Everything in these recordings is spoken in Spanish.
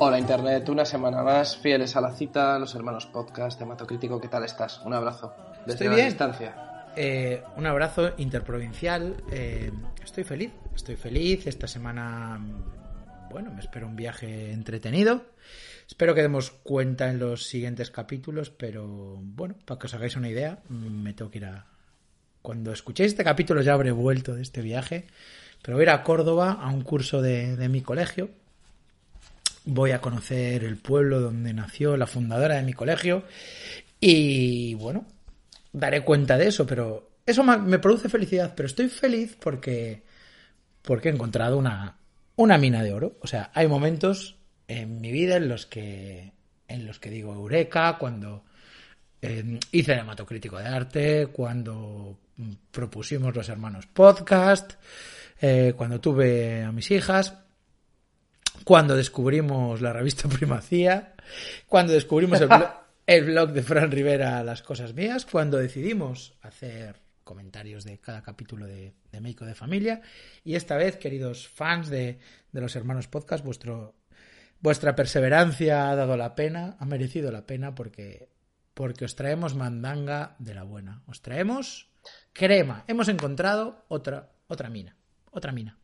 Hola Internet, una semana más, fieles a la cita, los hermanos podcast, Crítico, ¿qué tal estás? Un abrazo. Desde Estoy la bien. distancia. Eh, un abrazo interprovincial. eh, estoy feliz, estoy feliz. Esta semana, bueno, me espero un viaje entretenido. Espero que demos cuenta en los siguientes capítulos, pero bueno, para que os hagáis una idea, me tengo que ir a... Cuando escuchéis este capítulo ya habré vuelto de este viaje, pero voy a ir a Córdoba a un curso de, de mi colegio. Voy a conocer el pueblo donde nació la fundadora de mi colegio y bueno, daré cuenta de eso, pero eso me produce felicidad, pero estoy feliz porque porque he encontrado una una mina de oro, o sea, hay momentos en mi vida en los que en los que digo eureka cuando eh, hice el hematocrítico de arte, cuando mm, propusimos los hermanos podcast, eh, cuando tuve a mis hijas, cuando descubrimos la revista Primacía, cuando descubrimos el, blo- el blog de Fran Rivera Las Cosas Mías, cuando decidimos hacer comentarios de cada capítulo de, de Médico de Familia. Y esta vez, queridos fans de, de los hermanos podcast, vuestro, vuestra perseverancia ha dado la pena, ha merecido la pena porque, porque os traemos mandanga de la buena. Os traemos crema. Hemos encontrado otra, otra mina. Otra mina.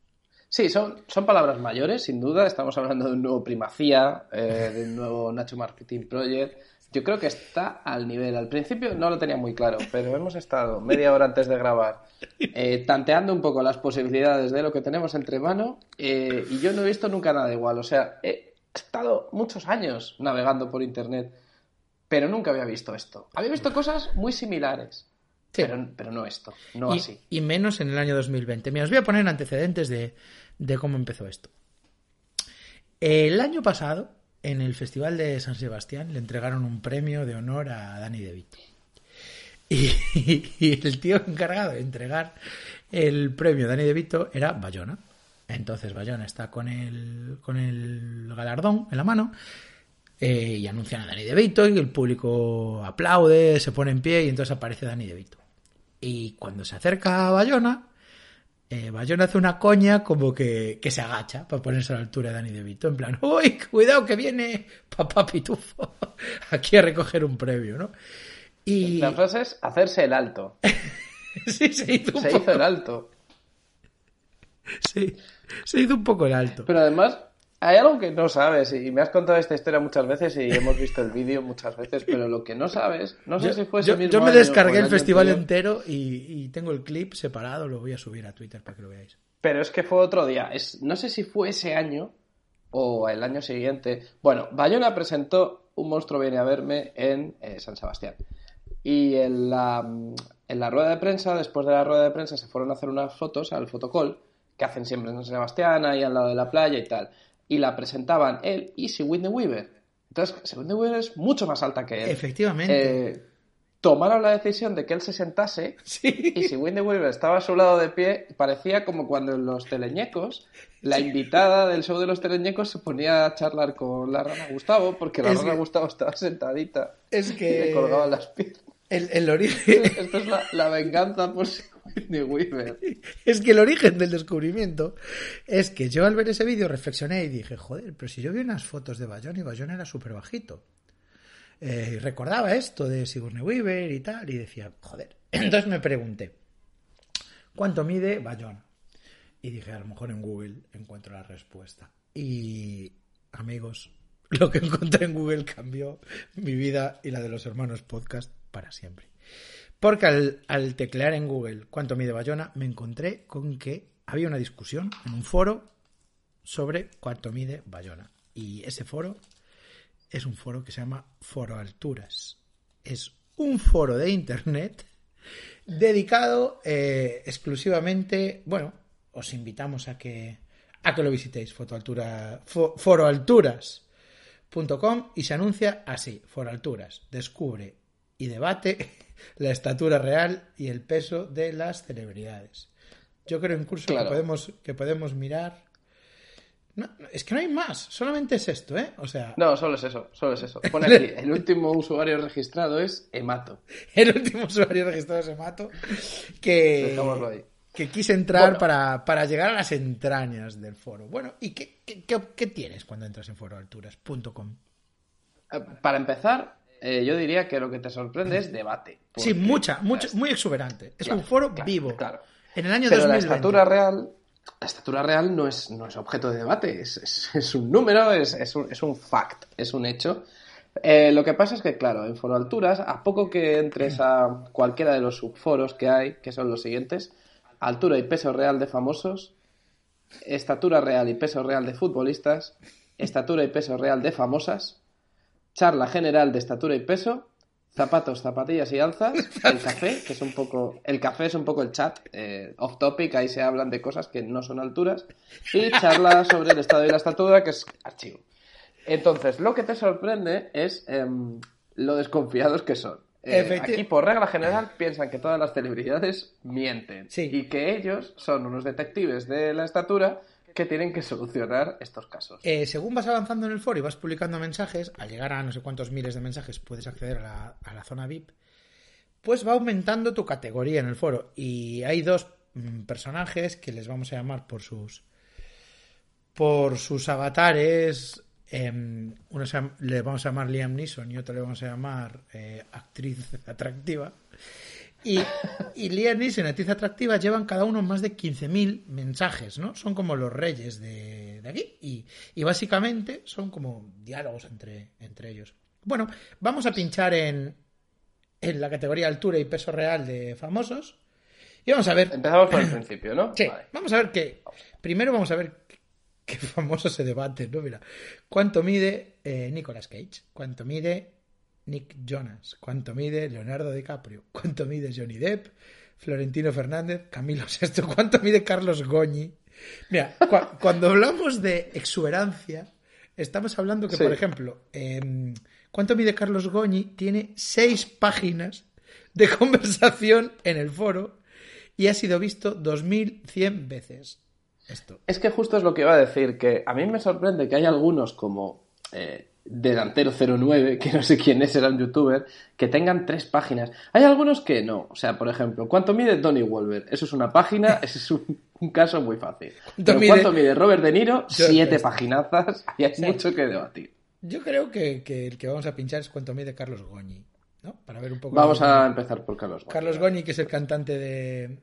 Sí, son, son palabras mayores, sin duda. Estamos hablando de un nuevo Primacía, eh, de un nuevo Nacho Marketing Project. Yo creo que está al nivel. Al principio no lo tenía muy claro, pero hemos estado media hora antes de grabar eh, tanteando un poco las posibilidades de lo que tenemos entre mano eh, y yo no he visto nunca nada igual. O sea, he estado muchos años navegando por Internet, pero nunca había visto esto. Había visto cosas muy similares, Sí. pero, pero no esto, no y, así. y menos en el año 2020. Mira, os voy a poner antecedentes de, de cómo empezó esto. El año pasado, en el Festival de San Sebastián, le entregaron un premio de honor a Dani De Vito. Y, el tío encargado de entregar el premio a Dani De Vito era Bayona. Entonces Bayona está con el, con el galardón en la mano eh, y anuncian a Dani De Vito y el público aplaude, se pone en pie y entonces aparece Dani De Vito. Y cuando se acerca a Bayona, eh, Bayona hace una coña como que, que se agacha para ponerse a la altura de Dani De Vito. En plan, ¡uy, cuidado que viene papá Pitufo aquí a recoger un premio, ¿no? Y La frase es hacerse el alto. sí, se hizo un Se poco, hizo el alto. sí, se hizo un poco el alto. Pero además, hay algo que no sabes, y me has contado esta historia muchas veces y hemos visto el vídeo muchas veces, pero lo que no sabes, no sé Yo, si fue ese yo- mismo yo me año descargué el festival anterior, entero y, y tengo el clip separado, lo voy a subir a Twitter para que lo veáis. Pero es que fue otro día. Es, no sé si fue ese año o el año siguiente. Bueno, Bayona presentó Un monstruo viene a verme en eh, San Sebastián. Y en la, en la rueda de prensa, después de la rueda de prensa, se fueron a hacer unas fotos al fotocall, que hacen siempre en San Sebastián, ahí al lado de la playa y tal. Y la presentaban él y Sigourney Weaver. Entonces, Sigourney Weaver es mucho más alta que él. Efectivamente. Eh, tomaron la decisión de que él se sentase Sí. y si Wendy Weaver estaba a su lado de pie, parecía como cuando en los teleñecos la invitada del show de los teleñecos se ponía a charlar con la rana Gustavo, porque la Es rana que- Gustavo estaba sentadita Es y que le colgaban las piernas. el, el origen Esto es la, la venganza por Weaver. es que el origen del descubrimiento es que yo al ver ese vídeo reflexioné y dije, joder, pero si yo vi unas fotos de Bayona y Bayona era súper bajito. Eh, y recordaba esto de Sigourney Weaver y tal, y decía, joder. Entonces me pregunté, ¿cuánto mide Bayona? Y dije, a lo mejor en Google encuentro la respuesta. Y, amigos, lo que encontré en Google cambió mi vida y la de los hermanos podcast para siempre. Porque al, teclear en Google cuánto mide Bayona, me encontré con que había una discusión en un foro sobre cuánto mide Bayona. Y ese foro es un foro que se llama Foro Alturas. Es un foro de internet dedicado eh, exclusivamente, bueno, os invitamos a que a que lo visitéis, foroalturas.com y se anuncia así, Foroalturas, descubre y debate la estatura real y el peso de las celebridades. Yo creo incluso Claro. que podemos que podemos mirar no, es que no hay más, solamente es esto, ¿eh? O sea, No, solo es eso, solo es eso. Pone aquí, el último usuario registrado es Emato. el último usuario registrado es Emato que, ahí. que quise entrar Bueno. para, para llegar a las entrañas del foro. Bueno, ¿y qué, qué, qué- qué tienes cuando entras en foroalturas.com? Eh, Para empezar, eh, yo diría que lo que te sorprende es debate. Sí, mucha, la muy exuberante. Es Claro, un foro claro, vivo. claro. En el año Pero la 2020. estatura real, la estatura real no es, no es objeto de debate, es, es- es un número, es, es un, es un fact, es un hecho. Eh, lo que pasa es que, claro, en Foro Alturas, a poco que entres a cualquiera de los subforos que hay, que son los siguientes, altura y peso real de famosos, estatura real y peso real de futbolistas, estatura y peso real de famosas, charla general de estatura y peso, zapatos, zapatillas y alzas, el café, que es un poco, el café es un poco el chat, eh, off topic, ahí se hablan de cosas que no son alturas, y charla sobre el estado y la estatura, que es archivo. Entonces, lo que te sorprende es em, lo desconfiados que son. Eh, aquí, por regla general, piensan que todas las celebridades mienten Sí. y que ellos son unos detectives de la estatura que tienen que solucionar estos casos. Eh, según vas avanzando en el foro y vas publicando mensajes, al llegar a no sé cuántos miles de mensajes puedes acceder a la, a la zona VIP, pues va aumentando tu categoría en el foro. Y hay dos mm, personajes que les vamos a llamar por sus por sus avatares. em, uno se le vamos a llamar Liam Neeson y otro le vamos a llamar eh, actriz atractiva. Y, y Liam Neeson y actriz atractiva llevan cada uno más de 15.000 mensajes, ¿no? Son como los reyes de, de aquí. Y, y básicamente son como diálogos entre, entre ellos. Bueno, vamos a pinchar en, en la categoría altura y peso real de famosos. Y vamos a ver. Empezamos por el principio, ¿no? Sí, Vale. vamos a ver qué. Primero vamos a ver qué, qué famoso se debate, ¿no? Mira, ¿cuánto mide eh, Nicolas Cage? ¿Cuánto mide Nick Jonas? ¿Cuánto mide Leonardo DiCaprio? ¿Cuánto mide Johnny Depp? Florentino Fernández, Camilo VI, ¿cuánto mide Carlos Goñi? Mira, cua- cuando hablamos de exuberancia, estamos hablando que, Sí. por ejemplo, em, ¿cuánto mide Carlos Goñi? Tiene seis páginas de conversación en el foro y ha sido visto 2100 veces. Esto. Es que justo es lo que iba a decir, que a mí me sorprende que hay algunos como eh, Delantero 09, que no sé quién es, era un youtuber, que tengan tres páginas. Hay algunos que no. O sea, por ejemplo, ¿cuánto mide Donnie Wolver? Eso es una página, ese es un, un caso muy fácil. ¿Cuánto Pero mide- ¿cuánto mide Robert De Niro? Yo- Siete paginazas y hay Sí. mucho que debatir. Yo creo que, que el que vamos a pinchar es cuánto mide Carlos Goñi, ¿no? Para ver un poco. Vamos de- a empezar por Carlos. Carlos Goñi, que es el cantante de.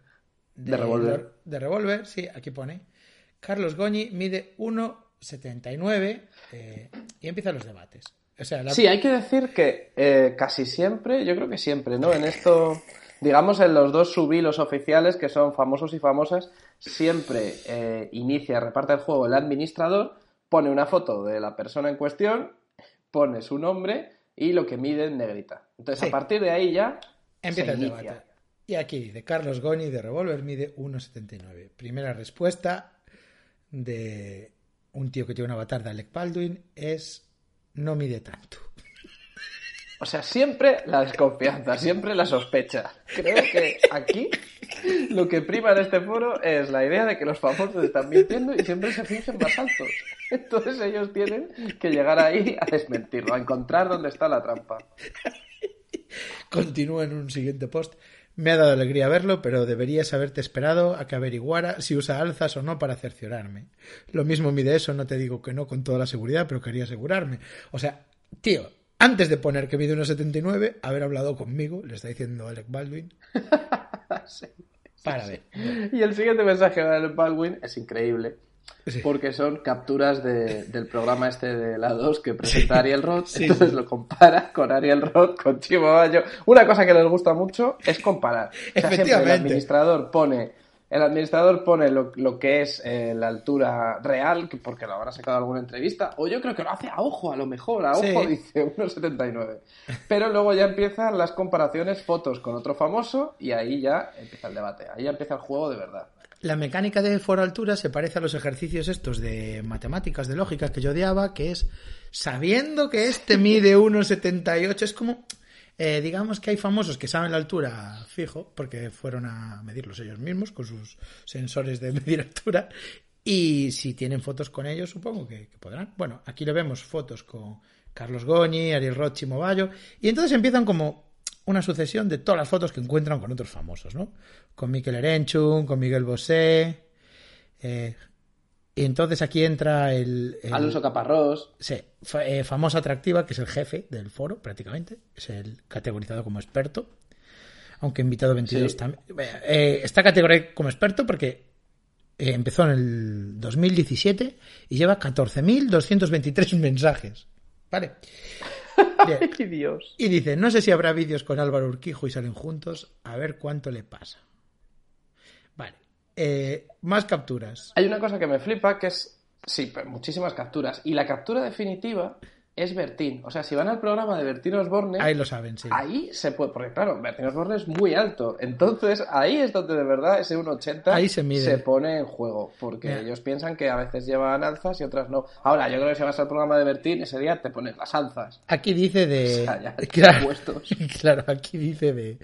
De Revolver. De Revolver, sí, aquí pone. Carlos Goñi mide 1,79 eh, y empiezan los debates. O sea, la- Sí, hay que decir que eh, casi siempre, yo creo que siempre, ¿no? En esto, digamos, en los dos subilos oficiales, que son famosos y famosas, siempre eh, inicia, reparte el juego el administrador, pone una foto de la persona en cuestión, pone su nombre y lo que mide en negrita. Entonces, Sí. a partir de ahí ya Empieza el inicia. debate. Y aquí, de Carlos Goñi de Revolver, mide 1,79. Primera respuesta de un tío que tiene un avatar de Alec Baldwin es no mide tanto. O sea, siempre la desconfianza, siempre la sospecha. Creo que aquí lo que prima en este foro es la idea de que los famosos están mintiendo y siempre se fingen más altos. Entonces ellos tienen que llegar ahí a desmentirlo, a encontrar dónde está la trampa. Continúa en un siguiente post. Me ha dado alegría verlo, pero deberías haberte esperado a que averiguara si usa alzas o no para cerciorarme. Lo mismo mide eso, no te digo que no con toda la seguridad, pero quería asegurarme. O sea, tío, antes de poner que mide 1,79, haber hablado conmigo, le está diciendo Alec Baldwin, Sí. para ver. Y el siguiente mensaje de Alec Baldwin es increíble. Sí. Porque son capturas de- del programa este de la 2 que presenta Ariel Roth. Sí, entonces sí. lo compara con Ariel Roth, con Chimo Bayo. Una cosa que les gusta mucho es comparar. O sea, siempre el Efectivamente. administrador pone el administrador pone lo, lo que es eh, la altura real, que porque lo habrá sacado alguna entrevista, o yo creo que lo hace a ojo, a lo mejor, a ojo Sí. dice 1,79. Pero luego ya empiezan las comparaciones, fotos con otro famoso, y ahí ya empieza el debate, ahí ya empieza el juego de verdad. La mecánica de foro altura se parece a los ejercicios estos de matemáticas, de lógica que yo odiaba, que es sabiendo que este mide 1,78, es como, eh, digamos que hay famosos que saben la altura fijo, porque fueron a medirlos ellos mismos con sus sensores de medir altura, y si tienen fotos con ellos, supongo que, que podrán. Bueno, aquí le vemos fotos con Carlos Goñi, Ariel Rochi, Movallo, y entonces empiezan como una sucesión de todas las fotos que encuentran con otros famosos, ¿no? Con Miquel Erenchun, con Miguel Bosé. eh, y entonces aquí entra el. el- Alonso Caparrós, sí, eh, famosa atractiva, que es el jefe del foro, prácticamente. Es el categorizado como experto. Aunque invitado 22 Sí. también. Eh, está categorizado como experto porque eh, empezó en el 2017 y lleva 14.223 mensajes. Vale. Bien. ¡Ay, Dios! Y dice, no sé si habrá vídeos con Álvaro Urquijo y salen juntos, a ver cuánto le pasa. Vale. Eh, más capturas. Hay una cosa que me flipa que es, sí, pero muchísimas capturas, y la captura definitiva es Bertín. O sea, si van al programa de Bertín Osborne, Ahí lo saben, sí. ahí se puede, porque claro, Bertín Osborne es muy alto, entonces ahí es donde de verdad ese 1,80 Ahí se mide. pone en juego, porque ellos piensan que a veces llevan alzas y otras no. Ahora, yo creo que si vas al programa de Bertín, ese día te pones las alzas. Aquí dice de... O sea, ya claro, claro, aquí dice de,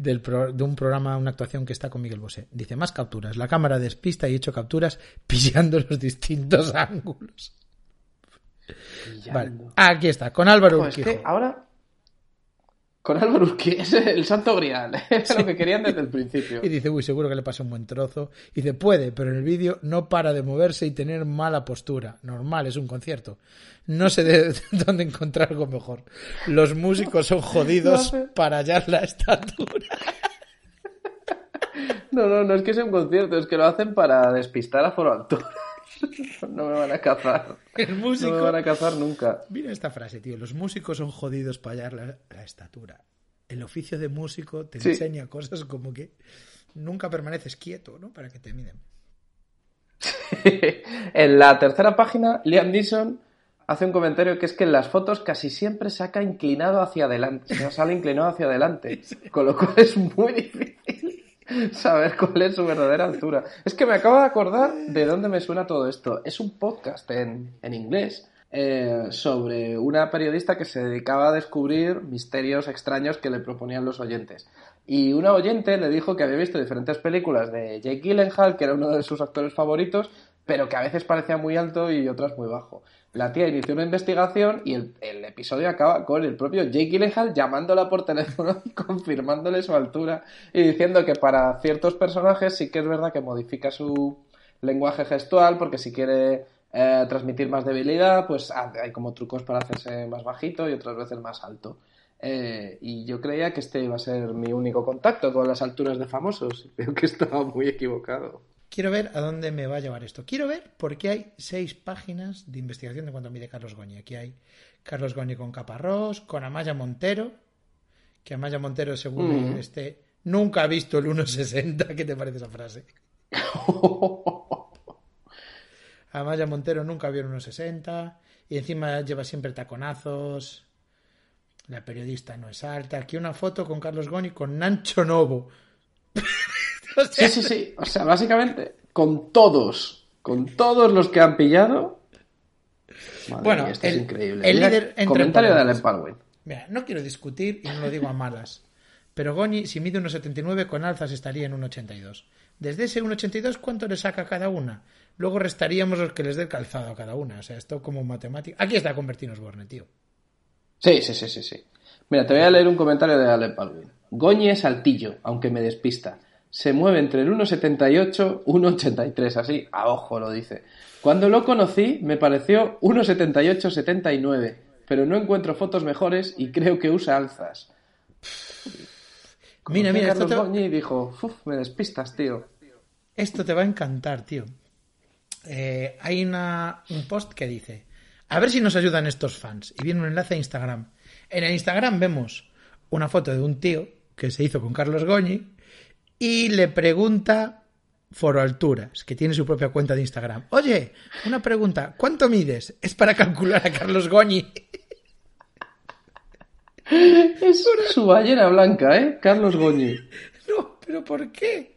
del pro- de un programa, una actuación que está con Miguel Bosé. Dice, más capturas. La cámara despista y he hecho capturas pillando los distintos ángulos. Vale. Aquí está, con Álvaro es Urquijo. que ahora... Con Álvaro Urquijo, es el santo grial, es lo que querían desde el principio. Y dice, uy, seguro que le pasa un buen trozo. Y dice, puede, pero en el vídeo no para de moverse y tener mala postura. Normal, es un concierto. No sé de dónde encontrar algo mejor. Los músicos son jodidos No para hallar la estatura. No, no, no es que sea un concierto, es que lo hacen para despistar a Foro Altura. No me van a cazar. El No músico... me van a cazar nunca. Mira esta frase, tío. Los músicos son jodidos para hallar la, la estatura. El oficio de músico te Sí. enseña cosas como que nunca permaneces quieto, ¿no? Para que te miden. En la tercera página, Liam Neeson hace un comentario que es que en las fotos casi siempre saca inclinado hacia adelante. O sea, sale inclinado hacia adelante. Con lo cual es muy difícil saber cuál es su verdadera altura. Es que me acabo de acordar de dónde me suena todo esto. Es un podcast en, en inglés eh, sobre una periodista que se dedicaba a descubrir misterios extraños que le proponían los oyentes. Y una oyente le dijo que había visto diferentes películas de Jake Gyllenhaal, que era uno de sus actores favoritos, pero que a veces parecía muy alto y otras muy bajo. La tía inició una investigación y el, episodio acaba con el propio Jake Gyllenhaal llamándola por teléfono y confirmándole su altura y diciendo que para ciertos personajes sí que es verdad que modifica su lenguaje gestual porque si quiere eh, transmitir más debilidad, pues ha- hay como trucos para hacerse más bajito y otras veces más alto. Eh, y yo creía que este iba a ser mi único contacto con las alturas de famosos. Veo que estaba muy equivocado. Quiero ver a dónde me va a llevar esto. Quiero ver por qué hay seis páginas de investigación de cuánto mide Carlos Goñi. Aquí hay Carlos Goñi con Caparrós, con Amaya Montero, que Amaya Montero, según Mm. este, nunca ha visto el 1,60. ¿Qué te parece esa frase? Amaya Montero nunca vio el 1,60 y encima lleva siempre taconazos. La periodista no es alta. Aquí una foto con Carlos Goñi con Nancho Novo. O sea, Sí, sí, sí. O sea, básicamente, con todos, con todos los que han pillado. Madre Bueno, mía, esto el- es increíble. el Mira, líder entre comentario de. Allen Palwin. Mira, no quiero discutir y no lo digo a malas. Pero Goñi, si mide 1,79 con alzas, estaría en 1,82. Desde ese 1,82, ¿cuánto le saca a cada una? Luego restaríamos los que les dé el calzado a cada una. O sea, esto como matemática. Aquí está Convertinos Borne, tío. Sí, sí, sí, sí, sí. Mira, te voy a leer un comentario de Allen Palwin. Goñi es altillo, aunque me despista. Se mueve entre el 1,78 y 1,83, así, a ojo lo dice. Cuando lo conocí me pareció 1,78-79, pero no encuentro fotos mejores y creo que usa alzas. Mira, mira, esto Carlos te, Goñi dijo, "Uf, me despistas, tío. esto te va a encantar, tío. Eh, hay una, un post que dice, a ver si nos ayudan estos fans. Y viene un enlace a Instagram. En el Instagram vemos una foto de un tío que se hizo con Carlos Goñi y le pregunta Foro Alturas, que tiene su propia cuenta de Instagram. Oye, una pregunta, ¿cuánto mides? Es para calcular a Carlos Goñi. Es su ballena blanca, ¿eh? Carlos Goñi. No, pero ¿por qué?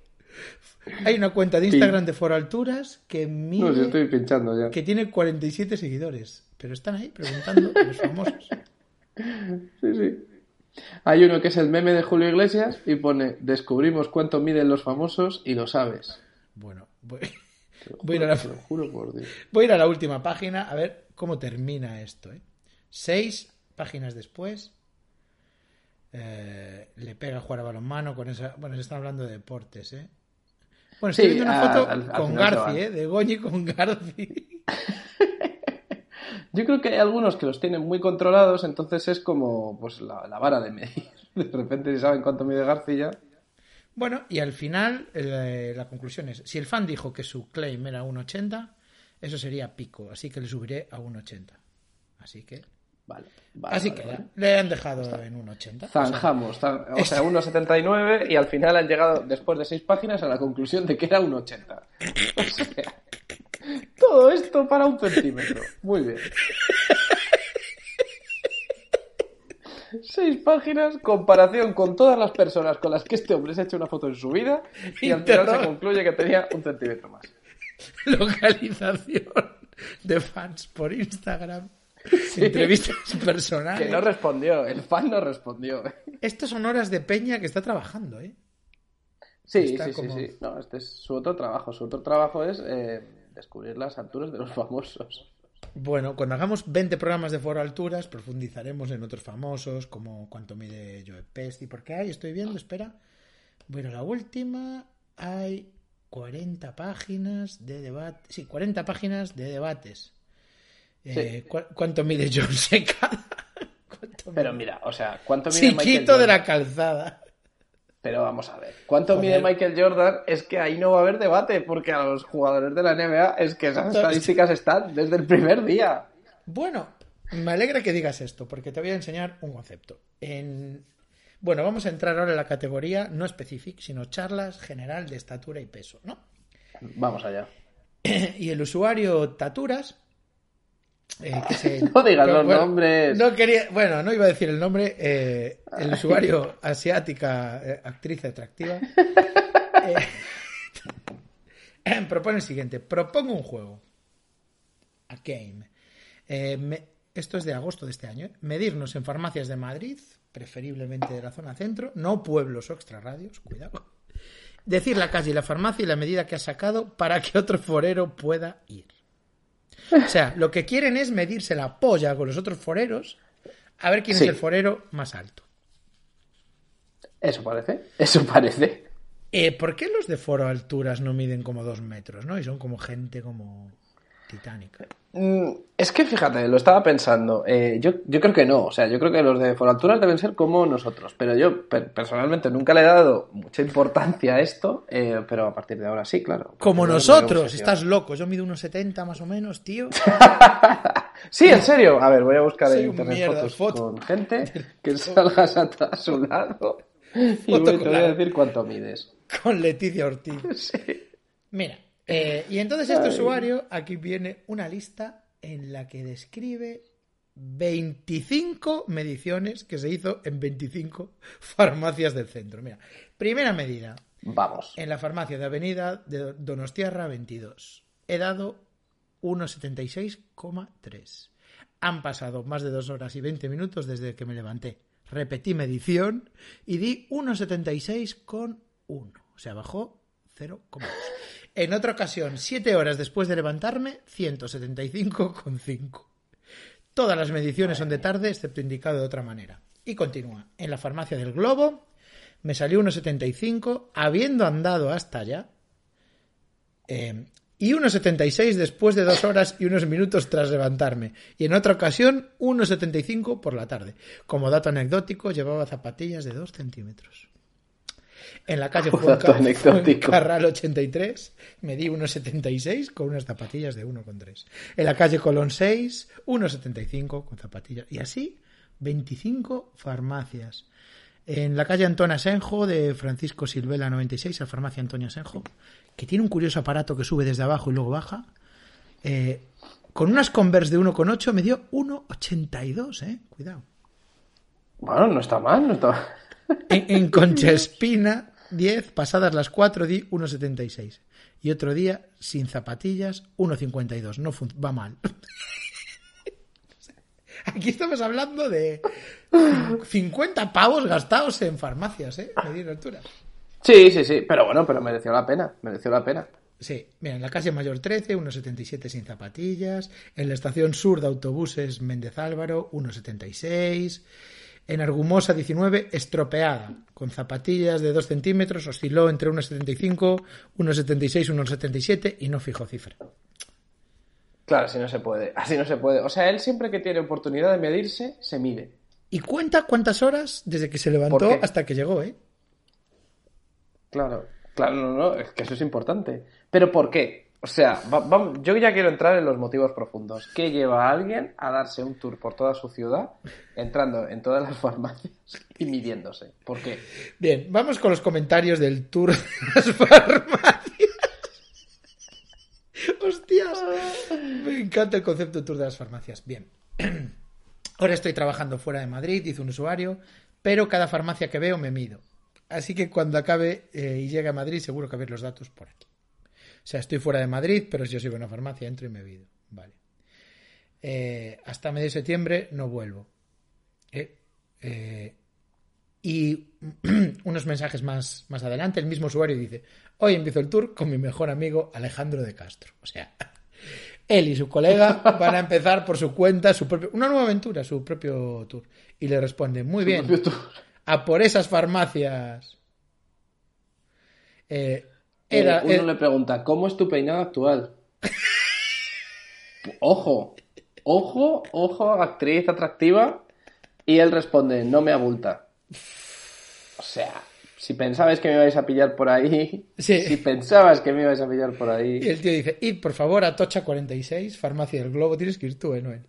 Hay una cuenta de Instagram de Foro Alturas que mide, No, si estoy pinchando ya. que tiene 47 seguidores, pero están ahí preguntando a los famosos. Sí, sí. Hay uno que es el meme de Julio Iglesias y pone descubrimos cuánto miden los famosos y lo sabes. Bueno, voy, voy a ir a la, Te lo juro por Dios. voy a ir a la última página a ver cómo termina esto. ¿eh? Seis páginas después. eh, le pega a jugar a balonmano con esa. Bueno, se están hablando de deportes, ¿eh? Bueno, estoy Sí, viendo una foto al- al con Garci. ¿eh? De Goñi con Garci. Yo creo que hay algunos que los tienen muy controlados, entonces es como pues la, la vara de medir. De repente si saben cuánto mide García. Bueno, y al final eh, la conclusión es: si el fan dijo que su claim era 1,80, eso sería pico, así que le subiré a 1,80. Así que. Vale. vale así vale, que vale. le han dejado en 1,80. Zanjamos, zan- o sea, 1,79 y al final han llegado, después de seis páginas, a la conclusión de que era 1,80. O sea, todo esto para un centímetro. Muy bien. Seis páginas, comparación con todas las personas con las que este hombre se ha hecho una foto en su vida y al final se concluye que tenía un centímetro más. localización de fans por Instagram, entrevistas personales. Que no respondió, el fan no respondió. Estas son horas de Peña que está trabajando, ¿eh? Sí, Está sí, como- sí, sí. No, este es su otro trabajo. Su otro trabajo es eh, descubrir las alturas de los famosos. Bueno, cuando hagamos 20 programas de Foro Alturas, profundizaremos en otros famosos, como cuánto mide Joe Pesti, porque hay, estoy viendo, espera. Bueno, la última, hay 40 páginas de debate. Sí, 40 páginas de debates. Eh, ¿cu- ¿Cuánto mide John? ¿Cuánto Pero mira, o sea, ¿cuánto mide Michael Chiquito de Jordan? la calzada. Pero vamos a ver, ¿cuánto mide Michael Jordan? Es que ahí no va a haber debate, porque a los jugadores de la NBA es que esas estadísticas están desde el primer día. Bueno, me alegra que digas esto, porque te voy a enseñar un concepto. En... Bueno, vamos a entrar ahora en la categoría no específica, sino charlas general de estatura y peso, ¿no? Vamos allá. Y el usuario Taturas, eh, que se- No digas los bueno, nombres. No quería, bueno, no iba a decir el nombre. eh, el usuario asiática, eh, actriz atractiva, eh, propone el siguiente: propongo un juego, a game. Me- esto es de agosto de este año. Medirnos en farmacias de Madrid, preferiblemente de la zona centro, no pueblos o extrarradios, cuidado. Decir la calle y la farmacia y la medida que has sacado para que otro forero pueda ir. O sea, lo que quieren es medirse la polla con los otros foreros a ver quién Sí. es el forero más alto. Eso parece, eso parece. Eh, ¿Por qué los de foro alturas no miden como dos metros, no? Y son como gente como titánica. Mm, Es que fíjate, lo estaba pensando. eh, yo, yo creo que no. O sea, yo creo que los de Foralturas deben ser como nosotros. Pero yo per- personalmente nunca le he dado mucha importancia a esto. eh, pero a partir de ahora sí, claro. Como nosotros, estás loco. Yo mido unos 70 más o menos, tío. Sí, en serio. A ver, voy a buscar en internet mierda, fotos foto. con gente que salgas a, a su lado. Y voy- te voy a decir cuánto mides. Con Leticia Ortiz. Sí. Mira, eh, y entonces este usuario, aquí viene una lista en la que describe 25 mediciones que se hizo en 25 farmacias del centro. Mira, primera medida, Vamos. en la farmacia de Avenida de Donostiarra 22. He dado 1,76,3. Han pasado más de 2 horas y 20 minutos desde que me levanté. Repetí medición y di 1,76,1. O sea, bajó 0,2. En otra ocasión, 7 horas después de levantarme, 175,5. Todas las mediciones son de tarde, excepto indicado de otra manera. Y continúa. En la farmacia del Globo me salió 1,75, habiendo andado hasta allá. eh, y 1,76 después de dos horas y unos minutos tras levantarme. Y en otra ocasión, 1,75 por la tarde. Como dato anecdótico, llevaba zapatillas de 2 centímetros. En la calle. Fuencarral 83 me di 1,76 con unas zapatillas de 1,3. En la calle Colón 6, 1,75 con zapatillas. Y así, 25 farmacias. En la calle Antonio Asenjo de Francisco Silvela 96, a farmacia Antonio Asenjo, que tiene un curioso aparato que sube desde abajo y luego baja. Eh, con unas Converse de 1,8 me dio 1,82, ¿eh? Cuidado. Bueno, no está mal, no está mal. En, en Concha Espina, 10, pasadas las 4, di 1,76. Y otro día, sin zapatillas, 1,52. No va mal. Aquí estamos hablando de 50 pavos gastados en farmacias, ¿eh? Medir altura. Sí, sí, sí, pero bueno, pero mereció la pena, mereció la pena. Sí, mira, en la calle Mayor 13, 1,77 sin zapatillas. En la estación sur de autobuses Méndez Álvaro, 1,76. En Argumosa 19, estropeada, con zapatillas de 2 centímetros, osciló entre 1,75, 1,76, 1,77 y no fijó cifra. Claro, así no se puede, así no se puede. O sea, él siempre que tiene oportunidad de medirse, se mide. Y cuenta cuántas horas desde que se ¿Por levantó hasta que llegó, ¿eh? Claro, claro, no, no, es que eso es importante. Pero ¿por qué? O sea, va- yo ya quiero entrar en los motivos profundos. ¿Qué lleva a alguien a darse un tour por toda su ciudad, entrando en todas las farmacias y midiéndose? ¿Por qué? Bien, vamos con los comentarios del tour de las farmacias. Hostias, me encanta el concepto de tour de las farmacias. Bien, ahora estoy trabajando fuera de Madrid, dice un usuario, pero cada farmacia que veo me mido. Así que cuando acabe eh, y llegue a Madrid, seguro que ver los datos por aquí. O sea, estoy fuera de Madrid, pero si yo sigo en una farmacia, entro y me mido. Vale. Eh, hasta medio de septiembre no vuelvo. Eh, eh, y unos mensajes más, más adelante, el mismo usuario dice, hoy empiezo el tour con mi mejor amigo Alejandro de Castro. O sea, él y su colega van a empezar por su cuenta su propio, una nueva aventura, su propio tour. Y le responde, muy bien, a por esas farmacias. Eh, Eh, uno eh, le pregunta, ¿cómo es tu peinado actual? ojo, ojo, ojo, actriz atractiva. Y él responde, no me abulta. O sea, si pensabas que me ibais a pillar por ahí, Sí. si pensabas que me ibais a pillar por Y ahí, el tío dice, id por favor a Tocha 46, farmacia del Globo, tienes que ir tú, eh, no él.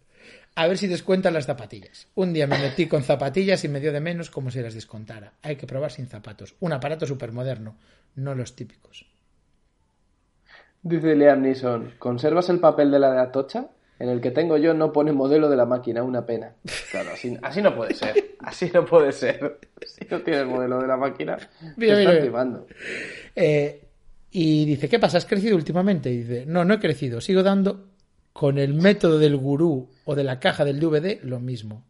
A ver si descuentan las zapatillas. Un día me metí con zapatillas y me dio de menos como si las descontara. Hay que probar sin zapatos. Un aparato supermoderno, no los típicos. dice Liam Neeson, ¿conservas el papel de la de Atocha? En el que tengo yo no pone modelo de la máquina, una pena. Claro, así, así no puede ser. Así no puede ser. Si no tienes modelo de la máquina, te Mira, mira. timando. Eh, y dice, ¿qué pasa? ¿Has crecido últimamente? Y dice, no, no he crecido. Sigo dando con el método del gurú o de la caja del DVD lo mismo.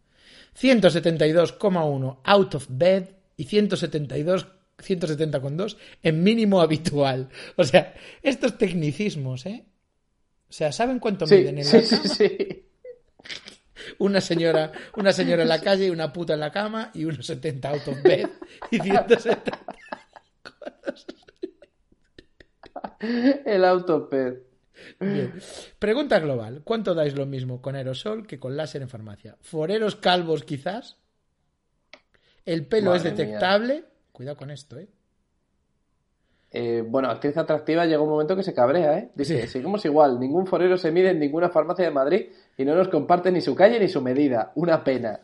172,1 out of bed y 172 170,2 en mínimo habitual. O sea, estos tecnicismos, ¿eh? O sea, ¿saben cuánto Sí, miden en sí, la cama? sí. Una señora, una señora en la calle y una puta en la cama y unos 70 out of bed y 170. El autoped. Bien. Pregunta global. ¿Cuánto dais lo mismo con aerosol que con láser en farmacia? ¿Foreros calvos quizás? ¿El pelo es mía. Cuidado con esto, ¿eh? Eh, bueno, actriz atractiva llegó un momento que se cabrea, ¿eh? Dice, Sí. seguimos igual, ningún forero se mide en ninguna farmacia de Madrid y no nos comparte ni su calle ni su medida. Una pena.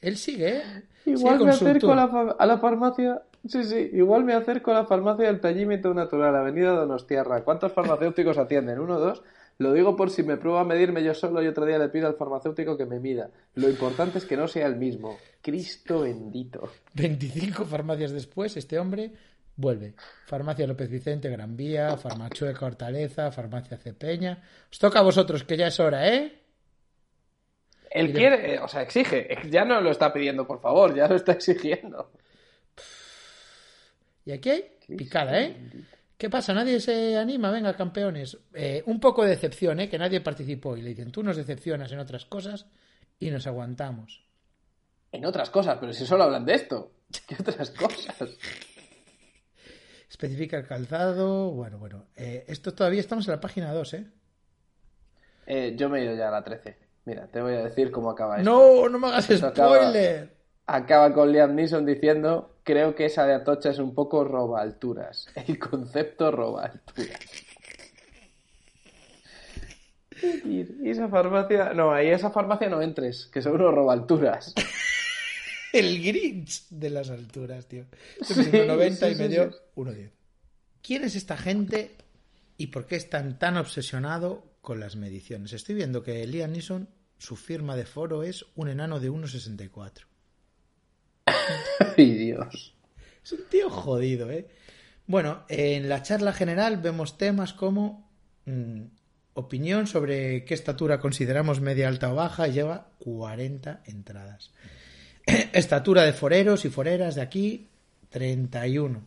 Él sigue, ¿eh? Igual Sigue me acerco a la, a la farmacia. Sí, sí, igual me acerco a la farmacia del Tallímetro Natural, Avenida Donostiarra. ¿Cuántos farmacéuticos atienden? ¿Uno o dos? Lo digo por si me pruebo a medirme yo solo y otro día le pido al farmacéutico que me mida. Lo importante es que no sea el mismo. Cristo bendito. 25 farmacias después, este hombre vuelve. Farmacia López Vicente, Gran Vía, Farmachueca Hortaleza, Farmacia Cepeña. Os toca a vosotros, que ya es hora, ¿eh? Él quiere, eh, o sea, exige. Ya no lo está pidiendo, por favor, ya lo está exigiendo. Y aquí hay picada, ¿eh? ¿Qué pasa? ¿Nadie se anima? Venga, campeones. Eh, un poco de decepción, ¿eh? Que nadie participó. Y le dicen, tú nos decepcionas en otras cosas y nos aguantamos. En otras cosas, pero si solo hablan de esto. ¿Qué otras cosas? Especifica el calzado. Bueno, bueno. Eh, esto todavía estamos en la página 2, ¿eh? Eh, yo me he ido ya a la 13. Mira, te voy a decir cómo acaba esto. No, no me hagas Esto acaba- spoiler. Acaba con Liam Neeson diciendo, creo que esa de Atocha es un poco roba alturas. El concepto roba alturas. Y esa farmacia, no, ahí esa farmacia no entres, que son unos roba alturas. El Grinch de las alturas, tío. Sí, 1,90 y sí, medio, sí. 1,10. ¿Quién es esta gente y por qué están tan obsesionado con las mediciones? Estoy viendo que Liam Neeson, su firma de foro es un enano de 1,64. Ay, Dios. Es un tío jodido, ¿eh? Bueno, en la charla general vemos temas como mm, opinión sobre qué estatura consideramos media, alta o baja. y Lleva 40 entradas. estatura de foreros y foreras de aquí, 31.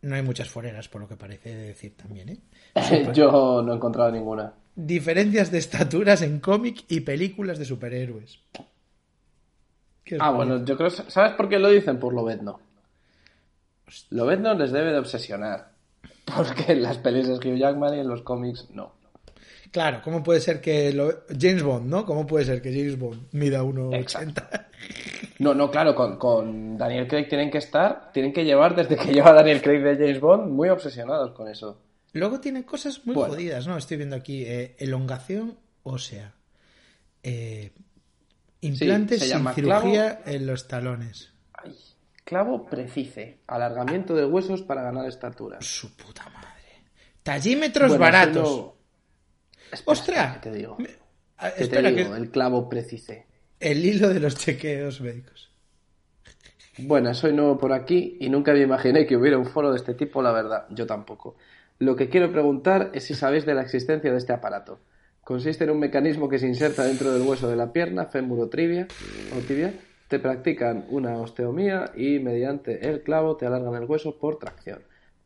No hay muchas foreras, por lo que parece decir también, ¿eh? Yo no he encontrado ninguna. Diferencias de estaturas en cómic y películas de superhéroes. ¿Qué os Ah, bueno, yo creo... ¿Sabes por qué lo dicen? Por Lobezno. Lobezno les debe de obsesionar. Porque en las pelis es Hugh Jackman y en los cómics no. Claro, ¿cómo puede ser que lo- James Bond, ¿no? ¿Cómo puede ser que James Bond mida 1,80? No, no, claro, con, con Daniel Craig tienen que estar, tienen que llevar, desde que lleva Daniel Craig de James Bond, muy obsesionados con eso. Luego tiene cosas muy Bueno. jodidas, ¿no? Estoy viendo aquí eh, elongación ósea, eh, implantes sin cirugía en los talones. Ay, clavo precice, alargamiento de huesos para ganar estatura. Su puta madre. Tallímetros Bueno, baratos. Espera, ¡Ostras! ¿Qué te digo? Me- ¿Qué espera, te que digo? El clavo precice. el hilo de los chequeos médicos. Bueno, soy nuevo por aquí y nunca me imaginé que hubiera un foro de este tipo, la verdad. Yo tampoco. Lo que quiero preguntar es si sabéis de la existencia de este aparato. Consiste en un mecanismo que se inserta dentro del hueso de la pierna, fémur o tibia, o tibia. Te practican una osteomía y mediante el clavo te alargan el hueso por tracción.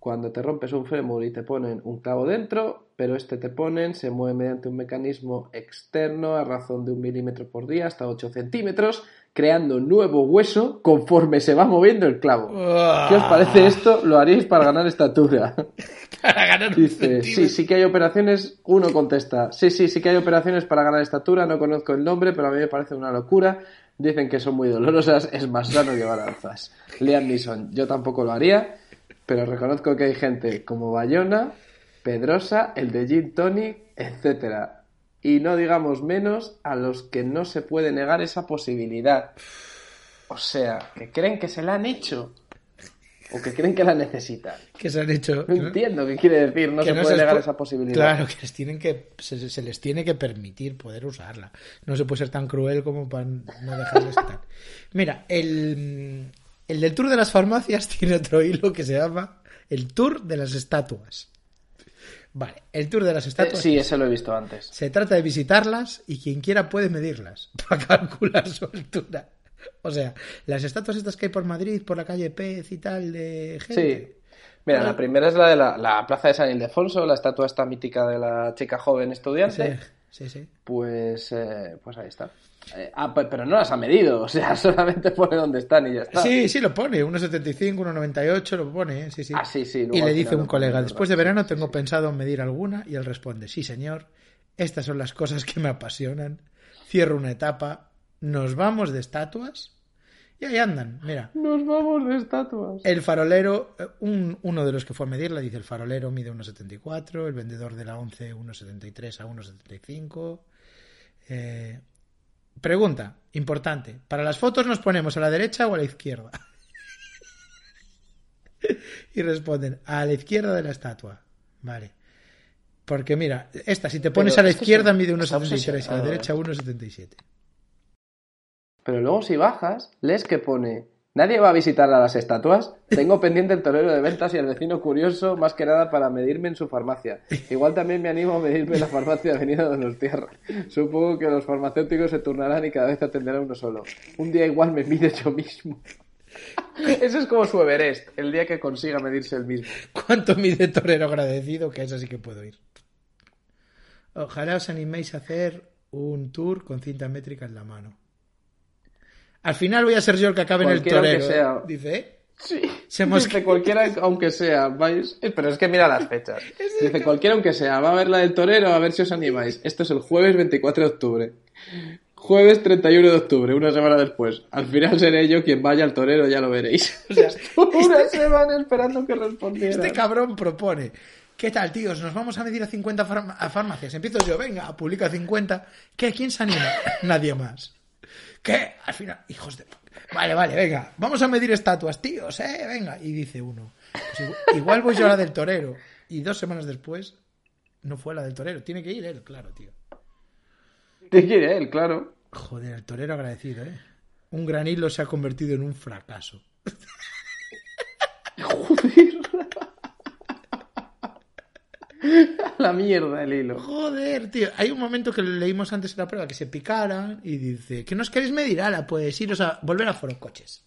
Cuando te rompes un fémur y te ponen un clavo dentro, pero este te ponen, se mueve mediante un mecanismo externo a razón de un milímetro por día hasta 8 centímetros, creando nuevo hueso conforme se va moviendo el clavo. ¿Qué os parece esto? Lo haríais para ganar estatura. Para ganar Dice, sí, sí que hay operaciones. Uno contesta, sí, sí, sí que hay operaciones para ganar estatura. No conozco el nombre, pero a mí me parece una locura. Dicen que son muy dolorosas. Es más sano llevar alzas. Liam Neeson, yo tampoco lo haría, pero reconozco que hay gente como Bayona, Pedrosa, el de Gin Tony, etcétera. Y no digamos menos a los que no se puede negar esa posibilidad. O sea, que creen que se la han hecho. O que creen que la necesitan. Que se han hecho. No entiendo qué quiere decir, no que se no puede negar esa posibilidad. Claro, que les tienen que se, se les tiene que permitir poder usarla. No se puede ser tan cruel como para no dejarles estar. Mira, el, el del tour de las farmacias tiene otro hilo que se llama el tour de las estatuas. Vale, el tour de las Eh, estatuas. sí, ese lo he visto antes. Se trata de visitarlas y quien quiera puede medirlas para calcular su altura. O sea, las estatuas estas que hay por Madrid, por la calle Pez y tal, de gente. Sí. Mira, la primera es la de la, la Plaza de San Ildefonso, la estatua esta mítica de la chica joven estudiante. sí, sí. Pues, eh, pues ahí está. Eh, ah, pe- pero no las ha medido, o sea, solamente pone dónde están y ya está. Sí, sí, lo pone. 1,75, 1,98 lo pone, sí, sí. Ah, sí, sí, luego Y le dice un colega, después de verano Sí, sí, tengo sí. pensado medir alguna y él responde, sí, señor, estas son las cosas que me apasionan. Cierro una etapa, nos vamos de estatuas y ahí andan, mira. Nos vamos de estatuas. El farolero, eh, un- uno de los que fue a medirla, dice el farolero mide 1,74, el vendedor de la 11 1,73 a 1,75. Eh, pregunta, importante, ¿para las fotos nos ponemos a la derecha o a la izquierda? y responden, a la izquierda de la estatua. Vale. Porque mira, esta, si te pones Pero a la izquierda sí, mide está 1,73 y a la obsesionado, derecha ¿eh? 1,77. Pero luego si bajas, lees que pone, nadie va a visitar a las estatuas, tengo pendiente el torero de ventas y el vecino curioso, más que nada para medirme en su farmacia. Igual también me animo a medirme en la farmacia de Avenida de los Tierra. Supongo que los farmacéuticos se turnarán y cada vez atenderá uno solo. Un día igual me mide yo mismo. Ese es como su Everest, el día que consiga medirse el mismo. ¿Cuánto mide torero agradecido? Que eso sí que puedo ir. Ojalá os animéis a hacer un tour con cinta métrica en la mano. Al final voy a ser yo el que acabe en el torero. sea. Dice, ¿eh? Sí. Se mosque- Dice cualquiera, aunque sea, vais. eh, Pero es que mira las fechas. Dice cualquiera, aunque sea, va a ver la del torero, a ver si os animáis. Esto es el jueves 24 de octubre. Jueves 31 de octubre, una semana después. Al final seré yo quien vaya al torero, ya lo veréis. O sea, Una semana esperando que respondiera. Este cabrón propone. ¿Qué tal, tíos? Nos vamos a medir a 50 farma- a farmacias. Empiezo yo, venga, publica 50. ¿Qué? ¿Quién se anima? Nadie más. ¿Qué? Al final, hijos de... Vale, vale, venga, vamos a medir estatuas, tíos, ¿eh? Venga. Y dice uno, pues igual, igual voy yo a la del torero. Y dos semanas después, no fue la del torero. Tiene que ir él, claro, tío. Tiene que ir él, claro. Joder, el torero agradecido, ¿eh? Un gran hilo se ha convertido en un fracaso. Joder. la mierda el hilo. Joder, tío. Hay un momento que leímos antes en la prueba que se picaran y dice, ¿qué nos queréis medir? Ala, pues iros a volver a Foro Coches.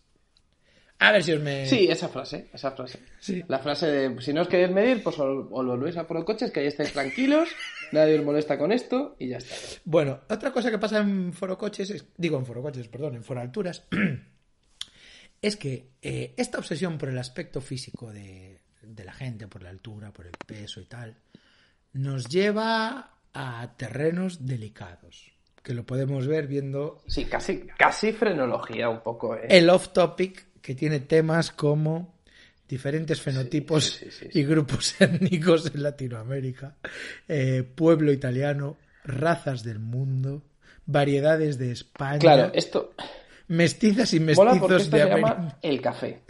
A ver si os me... Sí, esa frase, esa frase. Sí. La frase de, si no os queréis medir, pues os, os volvéis a por coches, que ahí estáis tranquilos, nadie os molesta con esto y ya está. Bueno, otra cosa que pasa en Foro Coches, es- digo en Foro Coches, perdón, en Foro Alturas, es que eh, esta obsesión por el aspecto físico de, de la gente, por la altura, por el peso y tal, nos lleva a terrenos delicados, que lo podemos ver viendo Sí, casi, casi frenología un poco, ¿eh? el off topic que tiene temas como diferentes fenotipos sí, sí, sí. y grupos étnicos en Latinoamérica, eh, pueblo italiano, razas del mundo, variedades de España, Claro, esto mestizas y mola porque mestizos esto de se llama el café.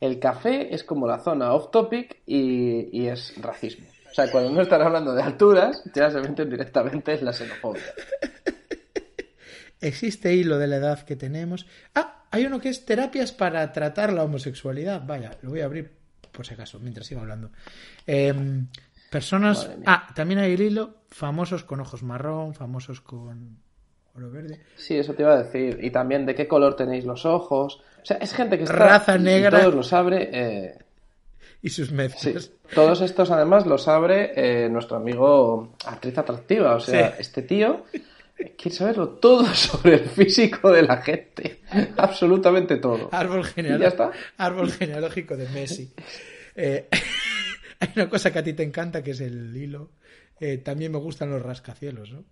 El café es como la zona off topic y, y es racismo. O sea, cuando no están hablando de alturas, ya se meten directamente en la xenofobia. Existe hilo de la edad que tenemos. Ah, hay uno que es terapias para tratar la homosexualidad. Vaya, lo voy a abrir por si acaso, mientras sigo hablando. Em, personas. Ah, también hay el hilo. Famosos con ojos marrón, famosos con oro verde. Sí, eso te iba a decir. Y también de qué color tenéis los ojos. O sea, es gente que está... Raza y negra. todos los abre... eh, Y sus Sí, mezclas. todos estos además los abre eh, nuestro amigo actriz atractiva. O sea, Sí. este tío quiere saberlo todo sobre el físico de la gente. Absolutamente todo. Árbol, Y ya genealógico, está. árbol genealógico de Messi. Eh, hay una cosa que a ti te encanta que es el hilo. Eh, también me gustan los rascacielos, ¿no?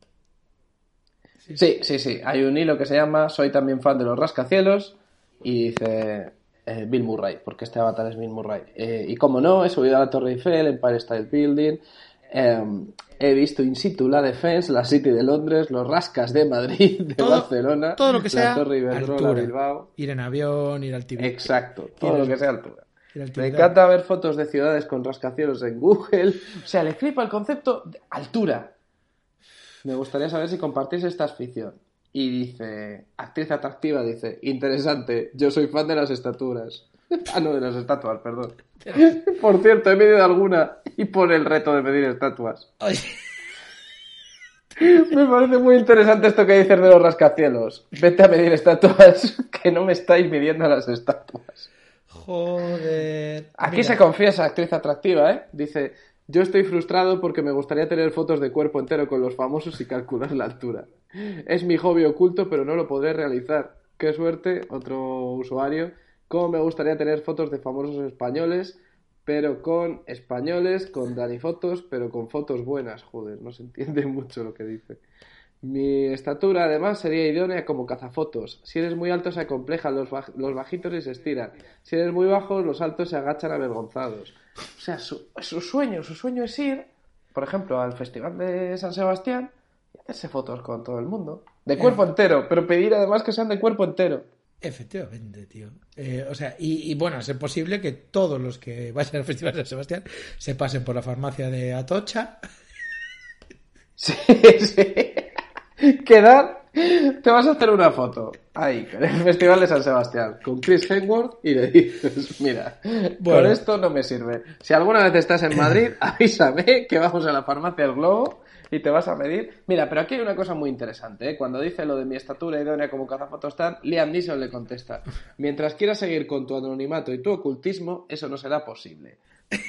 Sí, sí, sí. Hay un hilo que se llama Soy también fan de los rascacielos y dice eh, Bill Murray, porque este avatar es Bill Murray. Eh, y como no, he subido a la Torre Eiffel, Empire State Building, eh, he visto in situ la Defense, la City de Londres, los rascas de Madrid, de Todo- Barcelona, todo lo que sea la Torre Iberdrola. Bilbao. Ir en avión, ir al Tibet. Exacto, todo lo que sea altura. Me encanta ver fotos de ciudades con rascacielos en Google. O sea, le flipa el concepto de altura. Me gustaría saber si compartís esta afición. Y dice, actriz atractiva, dice, interesante, yo soy fan de las estaturas. Ah, no, de las estatuas, perdón. Por cierto, he medido alguna y por el reto de medir estatuas. Oye, Me parece muy interesante esto que dices de los rascacielos. Vete a medir estatuas, que no me estáis midiendo las estatuas. joder. Aquí Mira, se confiesa, actriz atractiva, ¿eh? Dice, yo estoy frustrado porque me gustaría tener fotos de cuerpo entero con los famosos y calcular la altura. Es mi hobby oculto, pero no lo podré realizar. Qué suerte, otro usuario. Cómo me gustaría tener fotos de famosos españoles, pero con españoles, con Dani fotos, pero con fotos buenas. Joder, no se entiende mucho lo que dice. Mi estatura, además, sería idónea como cazafotos. Si eres muy alto, se acomplejan los, baj- los bajitos y se estiran. Si eres muy bajo, los altos se agachan avergonzados. O sea, su, su sueño, su sueño es ir, por ejemplo, al Festival de San Sebastián y hacerse fotos con todo el mundo. De cuerpo entero, pero pedir además que sean de cuerpo entero. Efectivamente, tío. Eh, o sea, y, y bueno, es posible que todos los que vayan al Festival de San Sebastián se pasen por la farmacia de Atocha. Sí, sí. Quedar, te vas a hacer una foto ahí, en el Festival de San Sebastián, con Chris Hemsworth y le dices, mira, con Bueno. esto no me sirve. Si alguna vez estás en Madrid, avísame que vamos a la farmacia del Globo y te vas a medir. Mira, pero aquí hay una cosa muy interesante, ¿eh? Cuando dice lo de mi estatura idónea como cazafotos tan, Liam Neeson le contesta, mientras quieras seguir con tu anonimato y tu ocultismo, eso no será posible.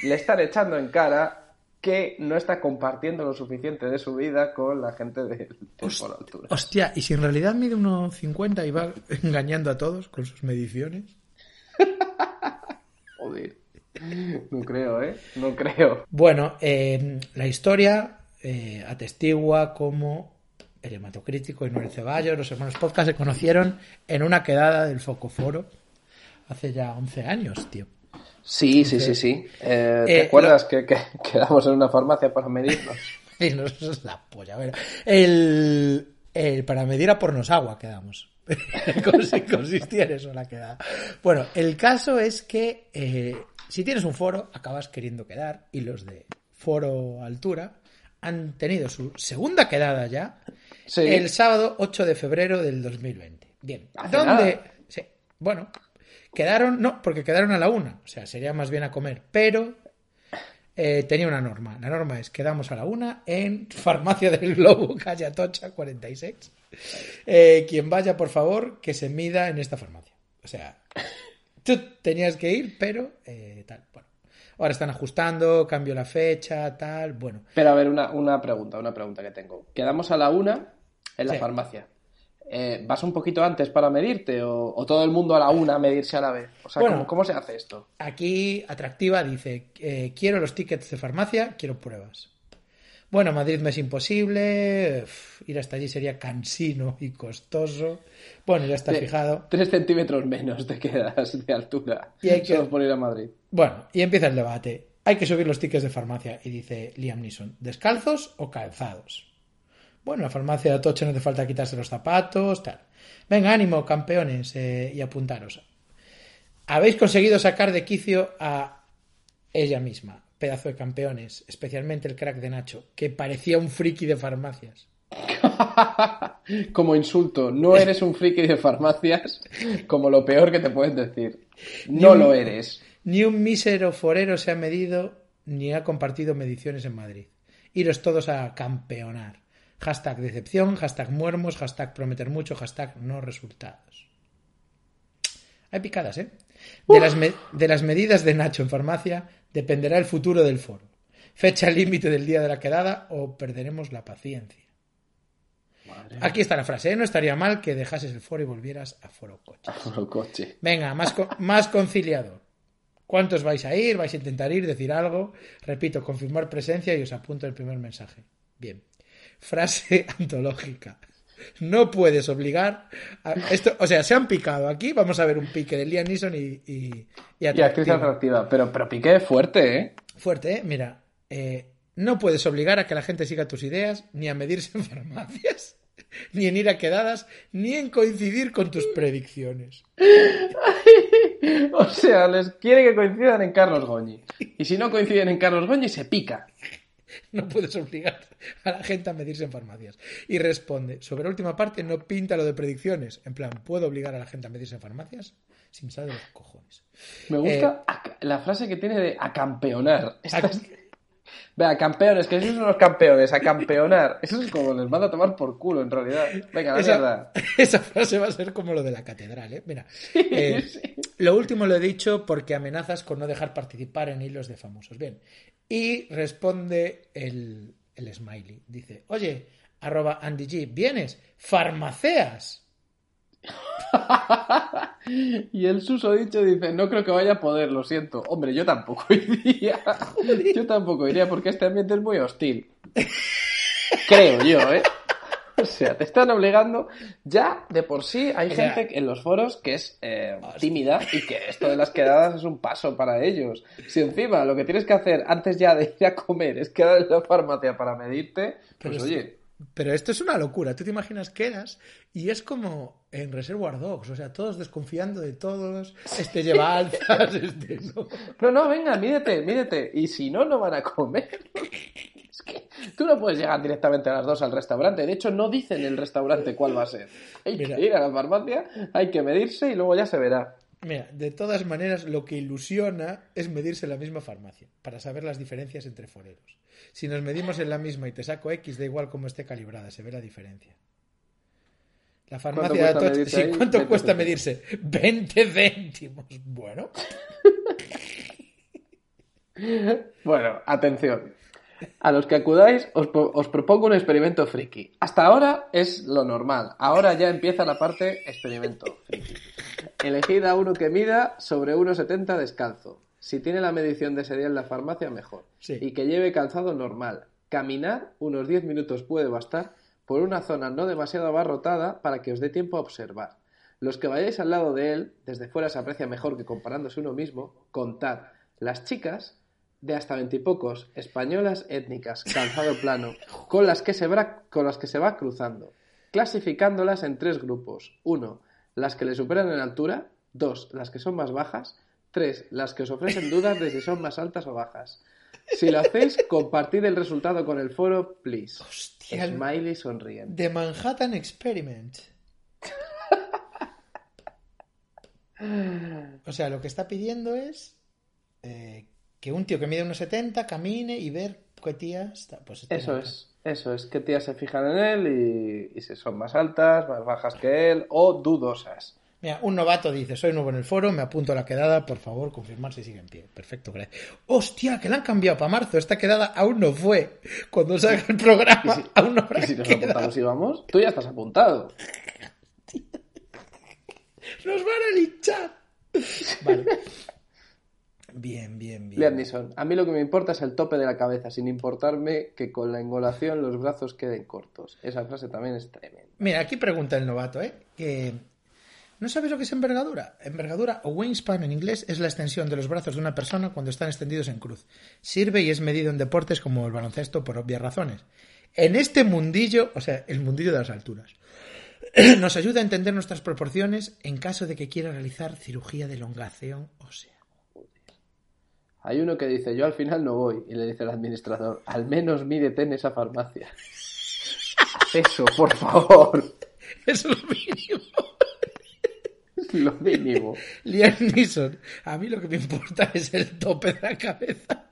Le están echando en cara que no está compartiendo lo suficiente de su vida con la gente del por altura. Hostia, ¿y si en realidad mide 1,50 y va engañando a todos con sus mediciones? Joder. No creo, ¿eh? No creo. Bueno, eh, la historia eh, atestigua cómo el hematocrítico y Noel Ceballos, los hermanos podcast, se conocieron en una quedada del Focoforo hace ya 11 años, tío. Sí, sí, sí, sí. Eh, ¿Te Eh, acuerdas que, que quedamos en una farmacia para medirnos? Eso es la polla. Bueno, el, El para medir a pornos agua quedamos. Consistía en eso la quedada. Bueno, el caso es que eh, si tienes un foro, acabas queriendo quedar y los de foro altura han tenido su segunda quedada ya Sí. el sábado 8 de febrero del 2020. Bien, ¿dónde? Sí, bueno, quedaron, no, porque quedaron a la una, o sea, sería más bien a comer, pero eh, tenía una norma. La norma es quedamos a la una en Farmacia del Globo, calle Atocha 46. Eh, quien vaya, por favor, que se mida en esta farmacia. O sea, tú tenías que ir, pero eh, tal. Bueno, ahora están ajustando, cambio la fecha, tal. Bueno, Pero a ver, una, una pregunta, una pregunta que tengo. Quedamos a la una en la Sí. farmacia. Eh, ¿Vas un poquito antes para medirte o, o todo el mundo a la una a medirse a la vez? O sea, Bueno. ¿cómo, cómo se hace esto? Aquí, atractiva, dice, eh, quiero los tickets de farmacia, quiero pruebas. Bueno, Madrid me es imposible, uf, ir hasta allí sería cansino y costoso. Bueno, ya está fijado. Tres centímetros menos te quedas de altura. Y hay que- Solo por ir a Madrid. Bueno, y empieza el debate. Hay que subir los tickets de farmacia, y dice Liam Neeson, ¿descalzos o calzados? Bueno, en la farmacia de Atocha no hace falta quitarse los zapatos, tal. Venga, ánimo, campeones, eh, y apuntaros. Habéis conseguido sacar de quicio a ella misma, pedazo de campeones, especialmente el crack de Nacho, que parecía un friki de farmacias. como insulto, no eres un friki de farmacias, como lo peor que te pueden decir. No un- lo eres. Ni un mísero forero se ha medido ni ha compartido mediciones en Madrid. Iros todos a campeonar. Hashtag decepción, hashtag muermos, hashtag prometer mucho, hashtag no resultados. Hay picadas, ¿eh? De las, de las medidas de Nacho en farmacia dependerá el futuro del foro. Fecha límite del día de la quedada o perderemos la paciencia. Aquí está la frase, ¿eh? No estaría mal que dejases el foro y volvieras a foro coche. Venga, más, co- más conciliador. ¿Cuántos vais a ir? ¿Vais a intentar ir? ¿Decir algo? Repito, confirmar presencia y os apunto el primer mensaje. Bien. Frase antológica. No puedes obligar a... Esto, o sea, se han picado. Aquí vamos a ver un pique de Liam Neeson y, y, y Y actriz atractiva. Pero, pero pique fuerte, ¿eh? Fuerte, ¿eh? Mira, eh, no puedes obligar a que la gente siga tus ideas, ni a medirse en farmacias, ni en ir a quedadas, ni en coincidir con tus predicciones. O sea, les quiere que coincidan en Carlos Goñi. Y si no coinciden en Carlos Goñi, se pica. No puedes obligar a la gente a medirse en farmacias. Y responde, sobre la última parte no pinta lo de predicciones. En plan, ¿puedo obligar a la gente a medirse en farmacias? Si me sale de los cojones. Me gusta ac- la frase que tiene de a campeonar. Esta A- es- Vea, campeones, que sois unos campeones, a campeonar. Eso es como les manda a tomar por culo, en realidad. Venga, la Esa, mierda. esa frase va a ser como lo de la catedral, ¿eh? Mira, eh, lo último lo he dicho porque amenazas con no dejar participar en hilos de famosos. Bien, y responde el, el smiley. Dice, oye, arroba Andy G, ¿vienes? Farmaceas. Y el susodicho dice, no creo que vaya a poder, lo siento. Hombre, yo tampoco iría. Yo tampoco iría porque este ambiente es muy hostil. Creo yo, ¿eh? O sea, te están obligando. Ya de por sí hay O sea- gente en los foros que es eh, tímida y que esto de las quedadas es un paso para ellos. Si encima lo que tienes que hacer antes ya de ir a comer es quedar en la farmacia para medirte, pues es- oye, Pero esto es una locura. Tú te imaginas que eras y es como en Reservoir Dogs. O sea, todos desconfiando de todos. Este lleva alzas, este no. No, no, venga, mídete, mídete. Y si no, no van a comer. Es que tú no puedes llegar directamente a las dos al restaurante. De hecho, no dicen el restaurante cuál va a ser. Hay Mira. que ir a la farmacia, hay que medirse y luego ya se verá. Mira, de todas maneras, lo que ilusiona es medirse en la misma farmacia para saber las diferencias entre foreros. Si nos medimos en la misma y te saco X, da igual cómo esté calibrada, se ve la diferencia. La farmacia de Atocha- medirse sí? ¿cuánto 20 cuesta medirse? 20 céntimos. Bueno, Bueno, atención. A los que acudáis, os, os propongo un experimento friki. Hasta ahora es lo normal. Ahora ya empieza la parte experimento friki. Elegid a uno que mida sobre 1,70 descalzo. Si tiene la medición de ese día en la farmacia, mejor. Sí. Y que lleve calzado normal. Caminar unos 10 minutos puede bastar por una zona no demasiado abarrotada para que os dé tiempo a observar. Los que vayáis al lado de él, desde fuera se aprecia mejor que comparándose uno mismo, contad. Las chicas de hasta veintipocos, españolas étnicas, calzado plano, con las que se va, con las que se va cruzando. clasificándolas en tres grupos. Uno, las que le superan en altura. Dos, las que son más bajas. Tres, las que os ofrecen dudas de si son más altas o bajas. Si lo hacéis, compartid el resultado con el foro, please. Hostia, Smiley sonriente. The Manhattan Experiment. O sea, lo que está pidiendo es eh, que un tío que mide unos 70 camine y ver qué tía está. Pues este Eso es, eso es, que tías se fijan en él y, y si son más altas, más bajas que él o dudosas. Mira, un novato dice, soy nuevo en el foro, me apunto a la quedada, por favor, confirmar si sigue en pie. Perfecto, gracias. Hostia, que la han cambiado para marzo, esta quedada aún no fue. Cuando salga el programa, ¿Y si- aún no habrá ¿Y si nos quedado. apuntamos y vamos? Tú ya estás apuntado. ¡Nos van a linchar! Vale. Bien, bien, bien. Liam a mí lo que me importa es el tope de la cabeza, sin importarme que con la engolación los brazos queden cortos. Esa frase también es tremenda. Mira, aquí pregunta el novato, ¿eh? Que ¿No sabes lo que es envergadura? Envergadura o wingspan en inglés es la extensión de los brazos de una persona cuando están extendidos en cruz. Sirve y es medido en deportes como el baloncesto por obvias razones. En este mundillo, o sea, el mundillo de las alturas, nos ayuda a entender nuestras proporciones en caso de que quiera realizar cirugía de elongación ósea. Hay uno que dice, yo al final no voy. Y le dice el administrador, al menos mídete en esa farmacia. Haz eso, por favor. Es lo mínimo. Es lo mínimo. Liam Neeson, a mí lo que me importa es el tope de la cabeza.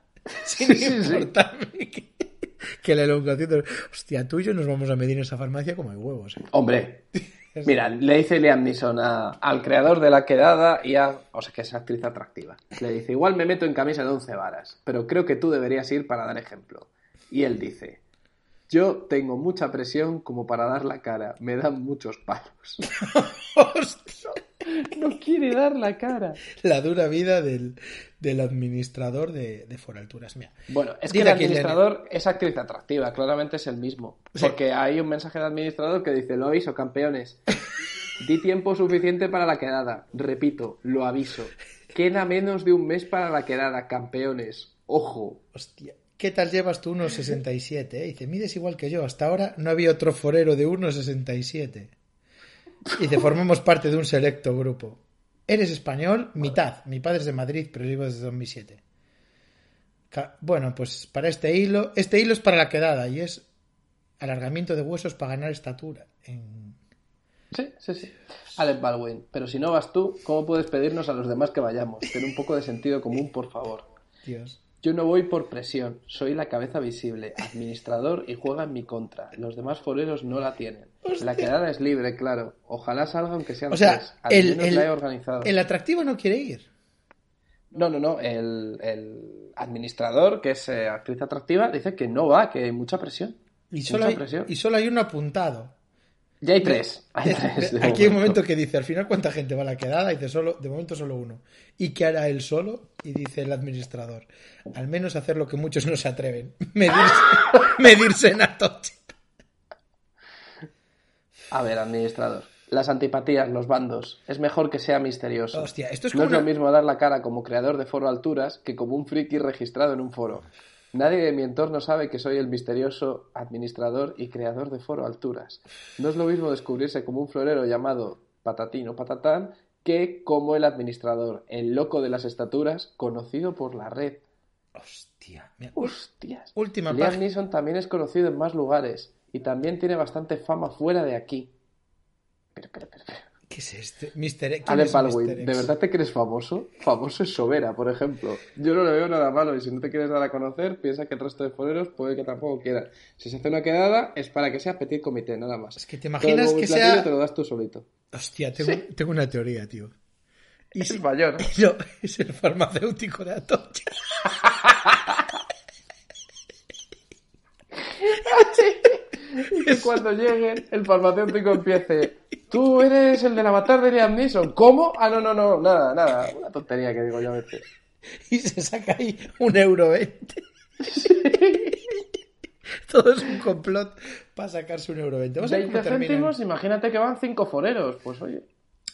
Sin Sí, sí, sí. importarme que, que la elongación de... Hostia, tú y yo nos vamos a medir en esa farmacia como hay huevos. ¿eh? Hombre, mira, le dice Liam Neeson a- al creador de la quedada y a... O sea, que es actriz atractiva. Le dice, igual me meto en camisa de once varas, pero creo que tú deberías ir para dar ejemplo. Y él dice, yo tengo mucha presión como para dar la cara, me dan muchos palos. Hostia. No quiere dar la cara. La dura vida del, del administrador de, de Foralturas. Mira, Bueno, es que el le- administrador es actriz atractiva, claramente es el mismo. Sí. Porque hay un mensaje del administrador que dice, lo aviso, campeones. Di tiempo suficiente para la quedada. Repito, lo aviso. Queda menos de un mes para la quedada, campeones. Ojo. hostia. ¿Qué tal llevas tú 1,67? Eh? Dice, mides igual que yo. Hasta ahora no había otro forero de 1,67. Dice, formamos parte de un selecto grupo. Eres español, mitad. Mi padre es de Madrid, pero vivo desde 2007. Ca- Bueno, pues para este hilo, este hilo es para la quedada y es alargamiento de huesos para ganar estatura. En... Sí, sí, sí. Alec Baldwin, pero si no vas tú, ¿cómo puedes pedirnos a los demás que vayamos? Ten un poco de sentido común, por favor. Dios. Yo no voy por presión, soy la cabeza visible, administrador y juega en mi contra. Los demás foreros no la tienen. La quedada es libre, claro. Ojalá salga aunque sean O sea, tres. Al el, menos el- la he organizado. el atractivo no quiere ir. No, no, no. El, el administrador, que es eh, actriz atractiva, dice que no va, que hay mucha presión. Y solo, mucha hay, presión. y solo hay uno apuntado. Ya hay tres. Hay tres de Aquí hay un momento. que dice, al final cuánta gente va a la quedada, y dice solo, de momento solo uno. ¿Y qué hará él solo? Y dice el administrador, al menos hacer lo que muchos no se atreven, medirse, medirse en Atoche. A ver, administrador. Las antipatías, los bandos. Es mejor que sea misterioso. Hostia, esto es no es lo mismo dar la cara como creador de foro alturas que como un friki registrado en un foro. Nadie de mi entorno sabe que soy el misterioso administrador y creador de foro alturas. No es lo mismo descubrirse como un florero llamado Patatín o Patatán que como el administrador, el loco de las estaturas, conocido por la red. Hostia, mira, Hostias. Última Liam. Neeson también es conocido en más lugares y también tiene bastante fama fuera de aquí. Pero, pero, pero, pero. ¿Qué es este? Mister X. ¿Quién Ale Mr. ¿de verdad te crees famoso? Famoso es Sobera, por ejemplo. Yo no le veo nada malo y si no te quieres dar a conocer, piensa que el resto de foreros puede que tampoco quieran. Si se hace una quedada, es para que sea petit comité, nada más. Es que te imaginas que sea... te lo das tú solito. Hostia, tengo, tengo una teoría, tío. Y Es si- mayor. No, es el farmacéutico de Atoche. Y que cuando llegue el farmacéutico empiece, tú eres el del avatar de Liam Neeson. ¿Cómo? Ah, no, no, no, nada, nada. Una tontería que digo yo a veces. y se saca ahí un euro veinte. Todo es un complot para sacarse un euro veinte. Vamos a ver 20 cómo termina. céntimos, imagínate que van cinco foreros. Pues oye.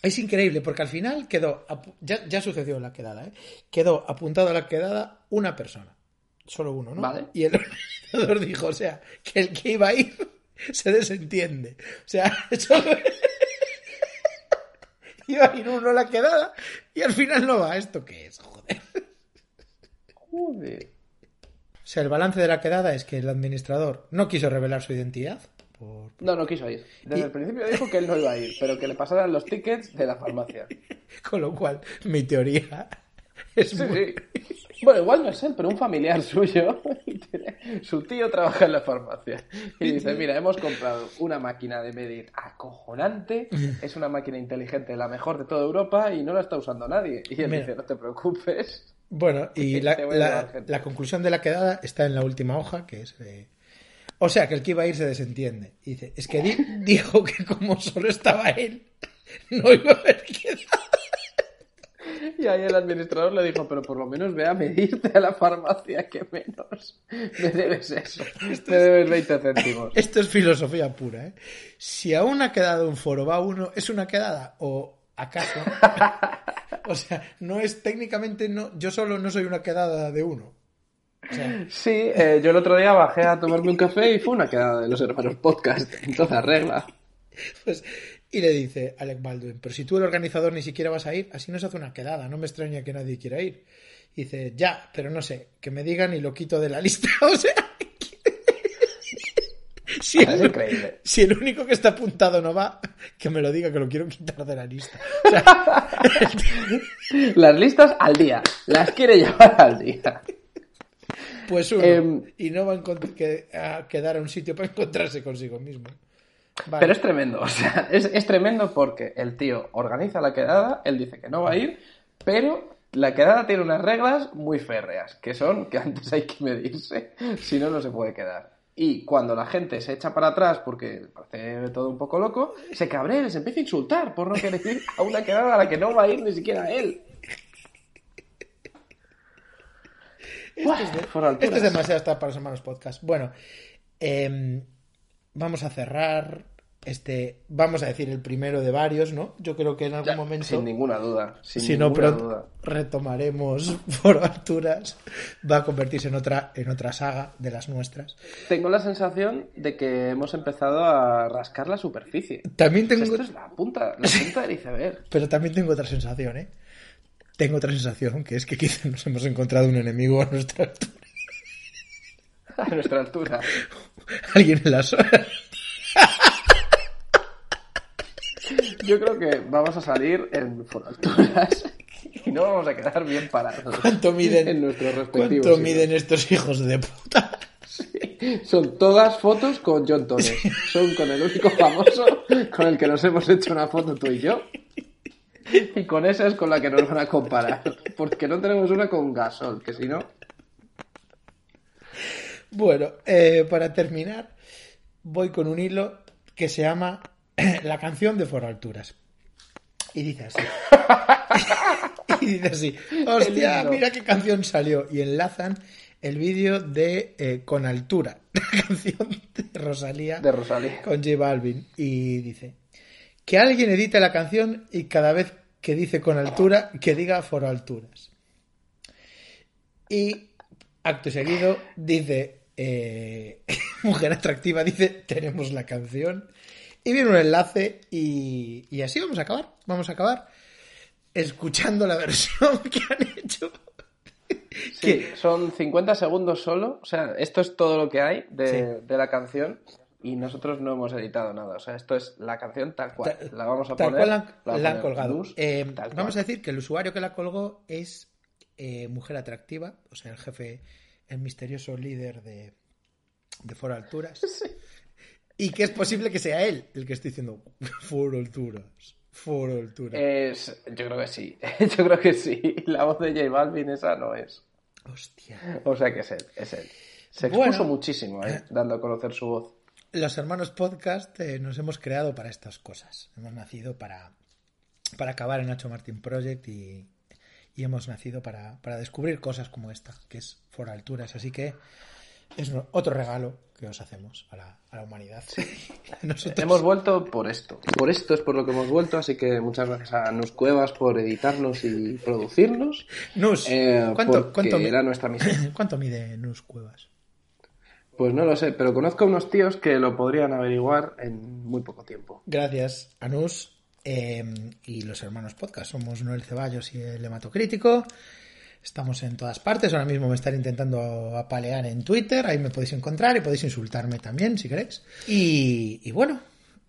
Es increíble porque al final quedó, ya, ya sucedió la quedada, ¿eh? quedó apuntado a la quedada una persona, solo uno, ¿no? Vale. Y el organizador dijo, o sea, que el que iba a ir se desentiende. O sea, eso... iba a ir uno a la quedada y al final no va. ¿Esto qué es? Joder. Joder. O sea, el balance de la quedada es que el administrador no quiso revelar su identidad. Por... No, no quiso ir. Desde Y- el principio dijo que él no iba a ir, pero que le pasaran los tickets de la farmacia. Con lo cual, mi teoría es Sí, muy... sí. Bueno, igual no es él, pero un familiar suyo. Su tío trabaja en la farmacia. Y dice, mira, hemos comprado una máquina de medir acojonante. Es una máquina inteligente, la mejor de toda Europa, y no la está usando nadie. Y él Mira. dice, no te preocupes. Bueno, y la, la- la conclusión de la quedada está en la última hoja, que es... eh, O sea, que el que iba a ir se desentiende. Y dice, es que di- dijo que como solo estaba él, no iba a haber quedada. Y ahí el administrador le dijo, pero por lo menos ve a medirte a la farmacia, que menos me debes eso. Me debes 20 céntimos. Esto es filosofía pura, ¿eh? Si a una quedada de un foro va uno, ¿es una quedada? ¿O acaso? o sea, no es técnicamente, no, yo solo no soy una quedada de uno. O sea, Sí, eh, yo el otro día bajé a tomarme un café y fue una quedada de los hermanos podcast. Entonces arregla. pues, y le dice Alec Baldwin, pero si tú el organizador ni siquiera vas a ir, así no se hace una quedada, no me extraña que nadie quiera ir. Y dice, ya, pero no sé, que me digan y lo quito de la lista. O sea, si Es el, increíble. si el único que está apuntado no va, que me lo diga que lo quiero quitar de la lista. O sea, Las listas al día. Las quiere llevar al día. Pues uno. Em, y no va a, que- a quedar a un sitio para encontrarse consigo mismo. Vale. Pero es tremendo, o sea, es, es tremendo porque el tío organiza la quedada, él dice que no va a ir, pero la quedada tiene unas reglas muy férreas, que son que antes hay que medirse, si no, no se puede quedar. Y cuando la gente se echa para atrás porque parece todo un poco loco, se cabrea se empieza a insultar por no querer ir a una quedada a la que no va a ir ni siquiera él. Esto es, de- esto es demasiado hasta para los hermanos podcast. Bueno, em, vamos a cerrar este. Vamos a decir el primero de varios, ¿no? Yo creo que en algún Ya, momento. Sin ninguna duda. Sin si no duda. retomaremos por alturas, va a convertirse en otra, en otra saga de las nuestras. Tengo la sensación de que hemos empezado a rascar la superficie. También O sea, tengo, Esto es la punta, la punta del iceberg. pero también tengo otra sensación, ¿eh? Tengo otra sensación que es que quizá nos hemos encontrado un enemigo a nuestra altura. A nuestra altura. Alguien en la zona. Yo creo que vamos a salir en por alturas y no vamos a quedar bien parados. ¿Cuánto miden, En nuestros respectivos. ¿cuánto miden estos hijos de puta? Son todas fotos con John Tones. Son con el único famoso con el que nos hemos hecho una foto tú y yo. Y con esa es con la que nos van a comparar. Porque no tenemos una con Gasol, que si no. Bueno, eh, para terminar, voy con un hilo que se llama La canción de For Alturas. Y dice así. y dice así. Hostia, mira qué canción salió. Y enlazan el vídeo de eh, Con Altura, la canción de Rosalía De Rosalía. con J Balvin. Y dice que alguien edite la canción y cada vez que dice con altura, que diga For Alturas. Y acto seguido dice eh, Mujer atractiva, dice tenemos la canción. Y viene un enlace y, y así vamos a acabar. Vamos a acabar escuchando la versión que han hecho. Sí, son 50 segundos solo. O sea, esto es todo lo que hay de, Sí. de la canción. Y nosotros no hemos editado nada. O sea, esto es la canción tal cual. Ta- la vamos a Tal poner. cual la han, la la colgado. luz, Eh, cual. vamos a decir que el usuario que la colgó es eh, Mujer Atractiva, o sea, el jefe, el misterioso líder de, de For Alturas. Y que es posible que sea él el que esté diciendo For Alturas, For Alturas. Es- yo creo que sí. yo creo que sí. La voz de J Balvin esa no es. Hostia. O sea que es él. Es él. Se expuso Bueno. muchísimo, ¿eh? Dando a conocer su voz. Los hermanos podcast eh, nos hemos creado para estas cosas. Hemos nacido para, para acabar en Nacho Martin Project y, y hemos nacido para, para descubrir cosas como esta, que es For Alturas. Así que es otro regalo que os hacemos a la, a la humanidad. Nosotros, Hemos vuelto por esto. Por esto es por lo que hemos vuelto, así que muchas gracias a Nus Cuevas por editarnos y producirnos. Nus, Eh, ¿cuánto, cuánto era nuestra misión. ¿cuánto mide Nus Cuevas? Pues no lo sé, pero conozco a unos tíos que lo podrían averiguar en muy poco tiempo. Gracias, Anus. Eh, y los hermanos podcast. Somos Noel Ceballos y el Hematocrítico. Estamos en todas partes. Ahora mismo me están intentando apalear en Twitter. Ahí me podéis encontrar y podéis insultarme también si queréis. Y, y bueno,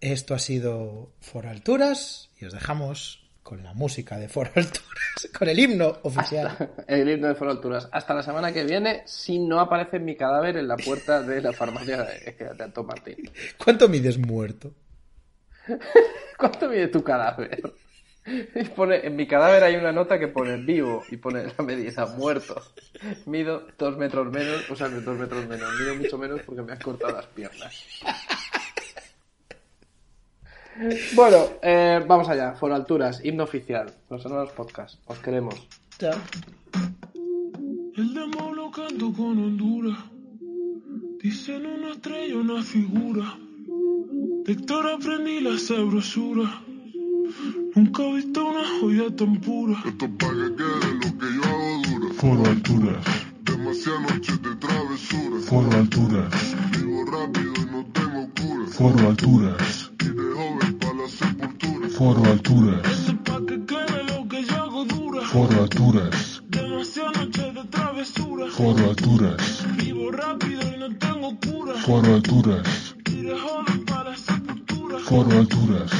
esto ha sido For Alturas y os dejamos con la música de For Alturas, con el himno oficial. el himno de For Alturas. Hasta la semana que viene, si no aparece mi cadáver en la puerta de la farmacia de, Anton Martín. ¿Cuánto mides muerto? ¿Cuánto mide tu cadáver? Y pone, en mi cadáver hay una nota que pone vivo y pone la medida muerto. Mido dos metros menos, o sea, dos metros menos, mido mucho menos porque me has cortado las piernas. Bueno, eh, vamos allá, por alturas, himno oficial, los nuevos podcasts, os queremos. Chao. El demo lo canto con Honduras. Dicen una estrella, una figura. De Héctor aprendí la sabrosura. Nunca he visto una joya tan pura. Esto es para que quede lo que yo hago dura. Foro alturas, Demasiadas noches de travesura. foro alturas, Vivo rápido y no tengo cura. foro alturas, Y de joven para la sepultura. foro alturas, Esto es pa' que quede lo que yo hago dura. Foro alturas. Demasiadas noches de travesura. Foro alturas. Vivo rápido y no tengo cura. Foro alturas. Y de joven para la sepultura. Foro alturas.